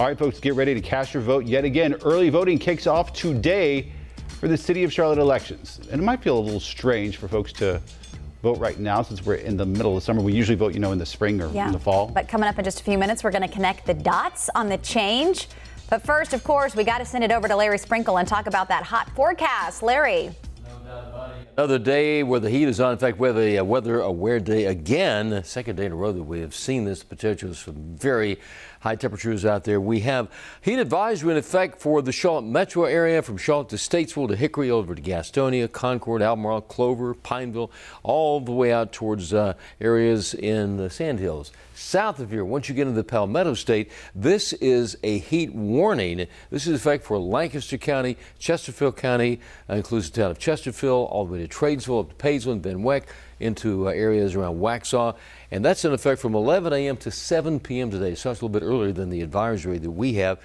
All right, folks, get ready to cast your vote yet again. Early voting kicks off today for the City of Charlotte elections. And it might feel a little strange for folks to vote right now since we're in the middle of summer. We usually vote, you know, in the spring or Yeah. in the fall. But coming up in just a few minutes, we're going to connect the dots on the change. But first, of course, we got to send it over to Larry Sprinkle and talk about that hot forecast. Larry. Another day where the heat is on. In fact, weather, a weather aware day again. Second day in a row that we have seen this. Potential for very high temperatures out there. We have heat advisory in effect for the Charlotte metro area from Charlotte to Statesville to Hickory over to Gastonia, Concord, Albemarle, Clover, Pineville, all the way out towards uh, areas in the Sandhills. South of here, once you get into the Palmetto State, this is a heat warning. This is in effect for Lancaster County, Chesterfield County, includes the town of Chesterfield, all the way to Tradesville, up to Paisley, Van Wyck, into uh, areas around Waxhaw. And that's in effect from 11 a.m. to 7 p.m. today. Starts a little bit earlier than the advisory that we have.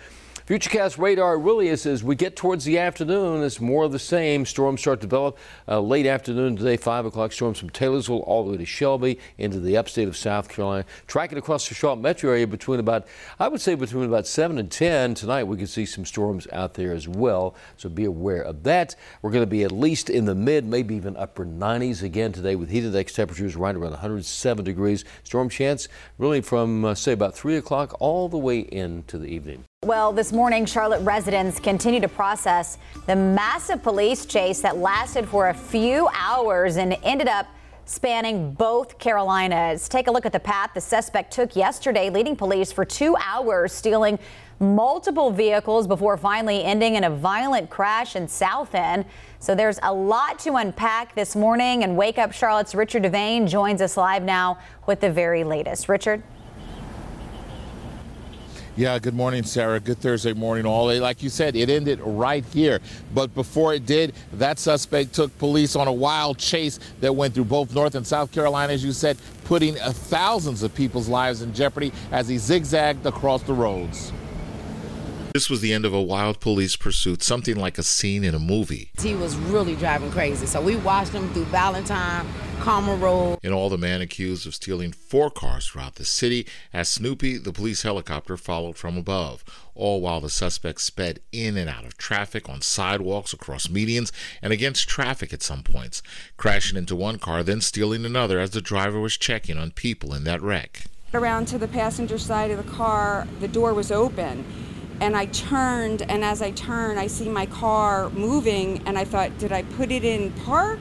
Futurecast radar really is as we get towards the afternoon, it's more of the same. Storms start to develop uh, late afternoon today, 5 o'clock. Storms from Taylorsville all the way to Shelby into the upstate of South Carolina. Tracking across the Charlotte metro area between about, I would say between about 7 and 10. Tonight we could see some storms out there as well, so be aware of that. We're going to be at least in the mid, maybe even upper 90s again today with heat index temperatures right around 107 degrees. Storm chance really from, uh, say, about 3 o'clock all the way into the evening. Well, this morning, Charlotte residents continue to process the massive police chase that lasted for a few hours and ended up spanning both Carolinas. Take a look at the path the suspect took yesterday, leading police for two hours, stealing multiple vehicles before finally ending in a violent crash in South End. So there's a lot to unpack this morning, and Wake Up Charlotte's Richard DeVayne joins us live now with the very latest. Richard? Yeah, good morning, Sarah. Good Thursday morning, all. Like you said, it ended right here. But before it did, that suspect took police on a wild chase that went through both North and South Carolina, as you said, putting uh, thousands of people's lives in jeopardy as he zigzagged across the roads. This was the end of a wild police pursuit, something like a scene in a movie. He was really driving crazy. So we watched him through Ballantyne, Calmer Road. In all, the man accused of stealing four cars throughout the city as Snoopy, the police helicopter, followed from above. All while the suspect sped in and out of traffic on sidewalks, across medians, and against traffic at some points, crashing into one car, then stealing another as the driver was checking on people in that wreck. Around to the passenger side of the car, the door was open. And I turned, and as I turned, I see my car moving, and I thought, did I put it in park?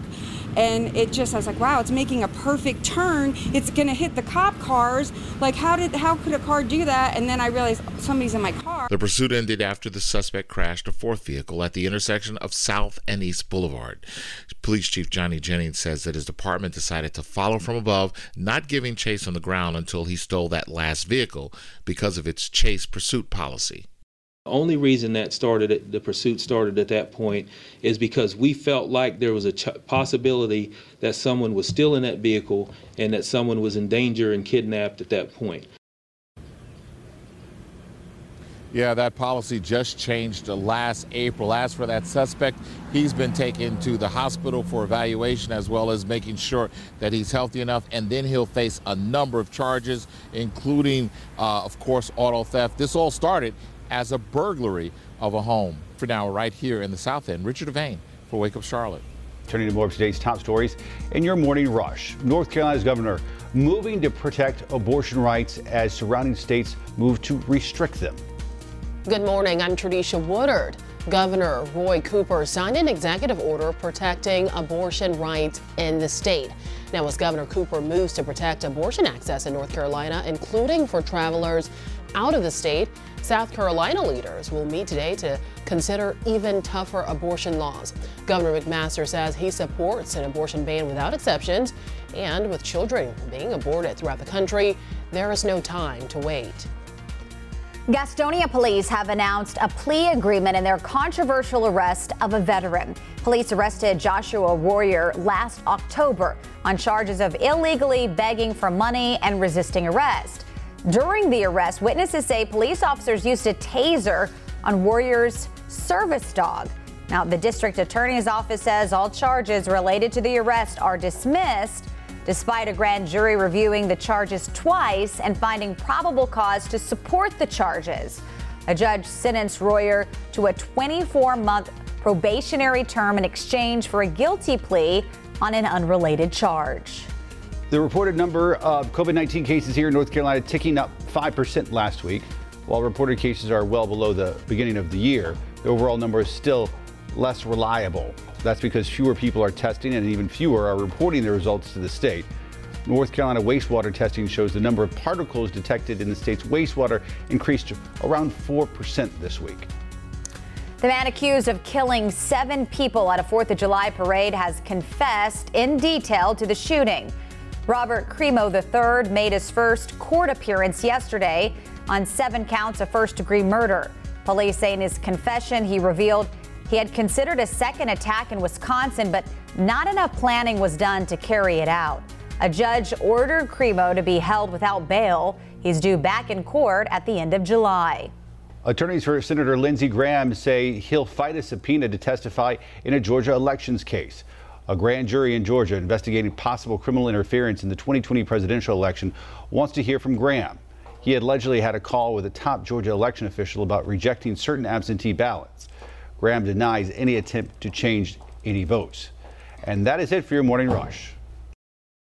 And it just, I was like, wow, it's making a perfect turn. It's gonna hit the cop cars. Like, how did, how could a car do that? And then I realized somebody's in my car. The pursuit ended after the suspect crashed a fourth vehicle at the intersection of South and East Boulevard. Police Chief Johnny Jennings says that his department decided to follow from above, not giving chase on the ground until he stole that last vehicle because of its chase pursuit policy. The only reason that started, at, the pursuit started at that point, is because we felt like there was a possibility that someone was still in that vehicle and that someone was in danger and kidnapped at that point. Yeah, that policy just changed last April. As for that suspect, he's been taken to the hospital for evaluation as well as making sure that he's healthy enough. And then he'll face a number of charges, including, uh, of course, auto theft. This all started as a burglary of a home. For now, right here in the South End, Richard DeVayne for Wake Up Charlotte. Turning to more of today's top stories in your morning rush. North Carolina's governor moving to protect abortion rights as surrounding states move to restrict them. Good morning. I'm Tradesha Woodward. Governor Roy Cooper signed an executive order protecting abortion rights in the state. Now, as Governor Cooper moves to protect abortion access in North Carolina, including for travelers out of the state, South Carolina leaders will meet today to consider even tougher abortion laws. Governor McMaster says he supports an abortion ban without exceptions, and with children being aborted throughout the country, there is no time to wait. Gastonia police have announced a plea agreement in their controversial arrest of a veteran. Police arrested Joshua Warrior last October on charges of illegally begging for money and resisting arrest. During the arrest, witnesses say police officers used a taser on Warrior's service dog. Now, the district attorney's office says all charges related to the arrest are dismissed despite a grand jury reviewing the charges twice and finding probable cause to support the charges. A judge sentenced Royer to a 24 month probationary term in exchange for a guilty plea on an unrelated charge. The reported number of COVID 19 cases here in North Carolina ticking up 5% last week. While reported cases are well below the beginning of the year, the overall number is still less reliable. That's because fewer people are testing and even fewer are reporting the results to the state. North Carolina wastewater testing shows the number of particles detected in the state's wastewater increased around 4% this week. The man accused of killing seven people at a 4th of July parade has confessed in detail to the shooting. Robert Crimo III made his first court appearance yesterday on seven counts of first degree murder. Police say in his confession he revealed he had considered a second attack in Wisconsin, but not enough planning was done to carry it out. A judge ordered Crimo to be held without bail. He's due back in court at the end of July. Attorneys for Senator Lindsey Graham say he'll fight a subpoena to testify in a Georgia elections case. A grand jury in Georgia investigating possible criminal interference in the 2020 presidential election wants to hear from Graham. He allegedly had a call with a top Georgia election official about rejecting certain absentee ballots. Graham denies any attempt to change any votes. And that is it for your morning rush.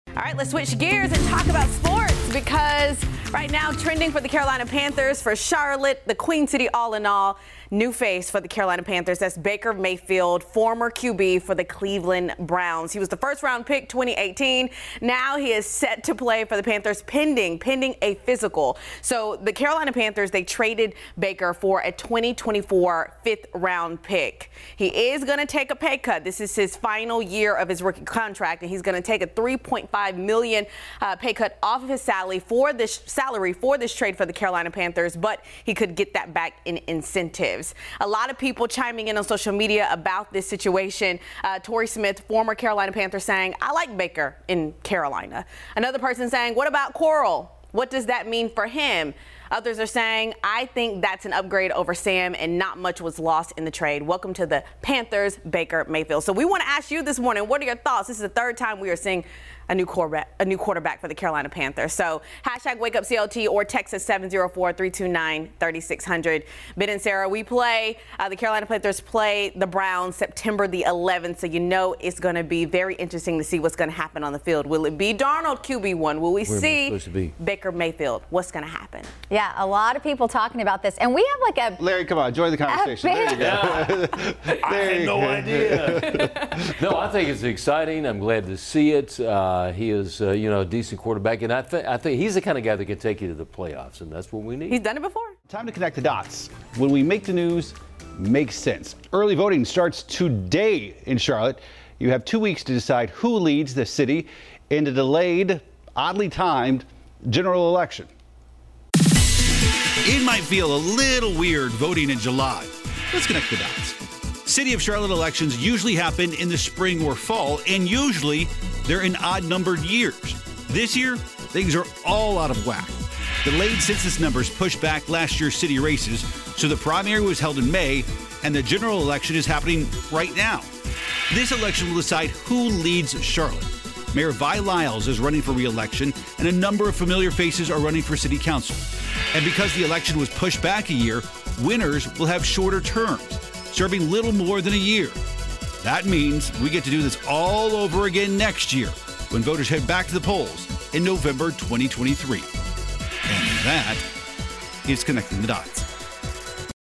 All right, let's switch gears and talk about sports because right now trending for the Carolina Panthers for Charlotte, the Queen City all in all new face for the Carolina Panthers. That's Baker Mayfield, former QB for the Cleveland Browns. He was the first round pick 2018. Now he is set to play for the Panthers pending pending a physical. So the Carolina Panthers they traded Baker for a 2024 fifth round pick. He is going to take a pay cut. This is his final year of his rookie contract and he's going to take a 3.5 million uh, pay cut off of his salary for this salary for this trade for the Carolina Panthers, but he could get that back in incentives. A lot of people chiming in on social media about this situation. Uh, Torrey Smith, former Carolina Panther, saying, I like Baker in Carolina. Another person saying, What about Corral? What does that mean for him? Others are saying, I think that's an upgrade over Sam, and not much was lost in the trade. Welcome to the Panthers, Baker Mayfield. So we want to ask you this morning, what are your thoughts? This is the third time we are seeing a new quarterback, a new quarterback for the Carolina Panthers. So hashtag wake up CLT or text us 704-329-3600. Ben and Sarah, we play, uh, the Carolina Panthers play the Browns September the 11th. So you know it's going to be very interesting to see what's going to happen on the field. Will it be Darnold QB1? Will we Where see Baker Mayfield? What's going to happen? Yeah, a lot of people talking about this. And we have like a. Larry, come on, join the conversation. There you go. I had no idea. no, I think it's exciting. I'm glad to see it. Uh, he is, uh, you know, a decent quarterback, and I, th- I think he's the kind of guy that can take you to the playoffs, and that's what we need. He's done it before. Time to connect the dots. When we make the news, makes sense. Early voting starts today in Charlotte. You have two weeks to decide who leads the city in a delayed, oddly timed general election. It might feel a little weird voting in July. Let's connect the dots. City of Charlotte elections usually happen in the spring or fall, and usually they're in odd numbered years. This year, things are all out of whack. Delayed census numbers pushed back last year's city races, so the primary was held in May, and the general election is happening right now. This election will decide who leads Charlotte. Mayor Vi Lyles is running for re-election, and a number of familiar faces are running for city council. And because the election was pushed back a year, winners will have shorter terms, serving little more than a year. That means we get to do this all over again next year when voters head back to the polls in November 2023. And that is connecting the dots.